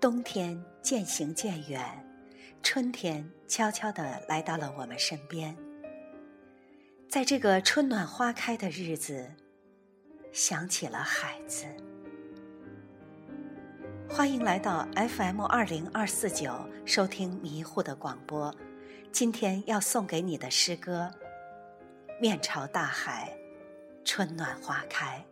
冬天渐行渐远，春天悄悄地来到了我们身边。在这个春暖花开的日子，想起了孩子。欢迎来到 FM 二零二四九，收听迷糊的广播。今天要送给你的诗歌《面朝大海，春暖花开》。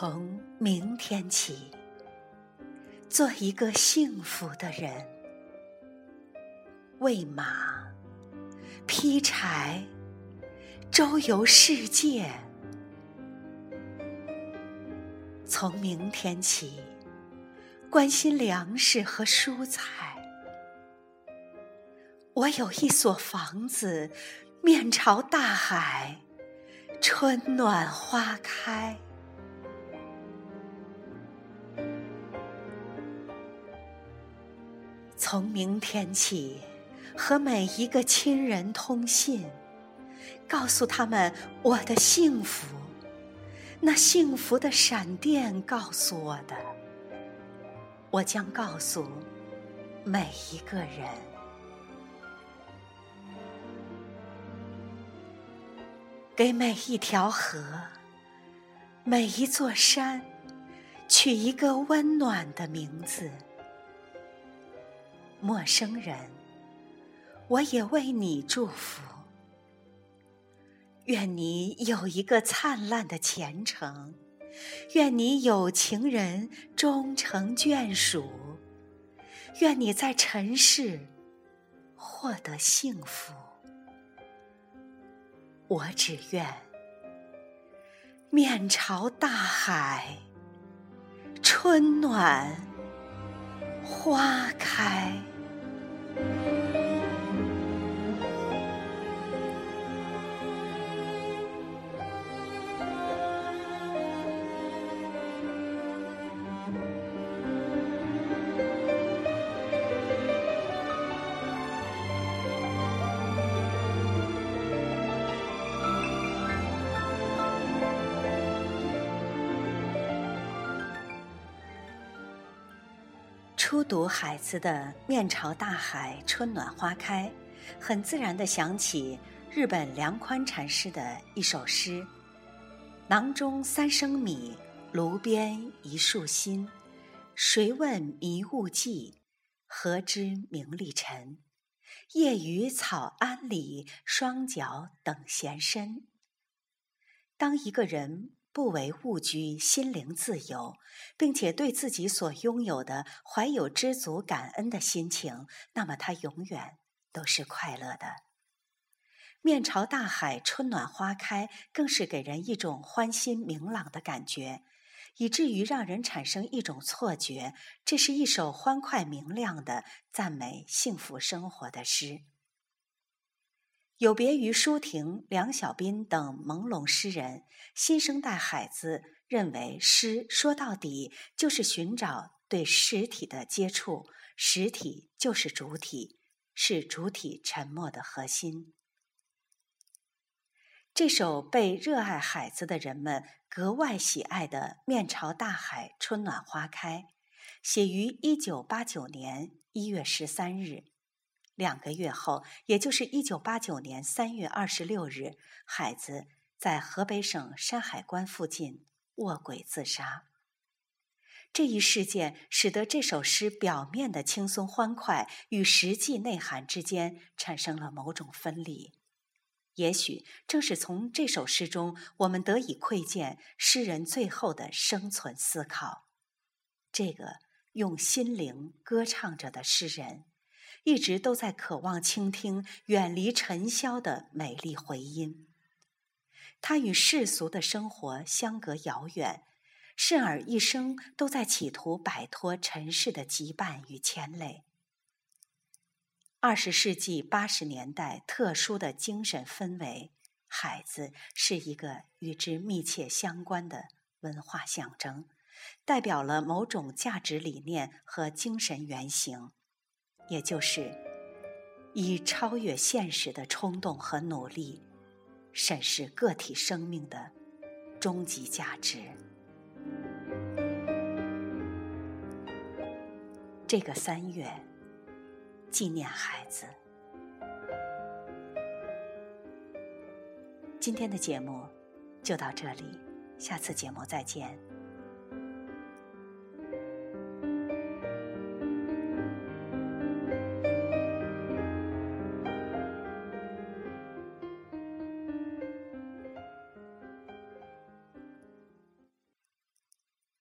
从明天起，做一个幸福的人，喂马，劈柴，周游世界。从明天起，关心粮食和蔬菜。我有一所房子，面朝大海，春暖花开。从明天起，和每一个亲人通信，告诉他们我的幸福。那幸福的闪电告诉我的，我将告诉每一个人。给每一条河、每一座山，取一个温暖的名字。陌生人，我也为你祝福。愿你有一个灿烂的前程，愿你有情人终成眷属，愿你在尘世获得幸福。我只愿面朝大海，春暖花开。Thank you. 初读海子的“面朝大海，春暖花开”，很自然的想起日本梁宽禅师的一首诗：“囊中三升米，炉边一树心。谁问迷雾际，何知名利尘？夜雨草庵里，双脚等闲身。”当一个人。不为物居，心灵自由，并且对自己所拥有的怀有知足感恩的心情，那么他永远都是快乐的。面朝大海，春暖花开，更是给人一种欢欣明朗的感觉，以至于让人产生一种错觉，这是一首欢快明亮的赞美幸福生活的诗。有别于舒婷、梁小斌等朦胧诗人，新生代海子认为诗说到底就是寻找对实体的接触，实体就是主体，是主体沉默的核心。这首被热爱海子的人们格外喜爱的《面朝大海，春暖花开》，写于一九八九年一月十三日。两个月后，也就是一九八九年三月二十六日，海子在河北省山海关附近卧轨自杀。这一事件使得这首诗表面的轻松欢快与实际内涵之间产生了某种分离。也许正是从这首诗中，我们得以窥见诗人最后的生存思考。这个用心灵歌唱着的诗人。一直都在渴望倾听远离尘嚣的美丽回音。他与世俗的生活相隔遥远，甚而一生都在企图摆脱尘世的羁绊与牵累。二十世纪八十年代特殊的精神氛围，海子是一个与之密切相关的文化象征，代表了某种价值理念和精神原型。也就是以超越现实的冲动和努力，审视个体生命的终极价值。这个三月，纪念孩子。今天的节目就到这里，下次节目再见。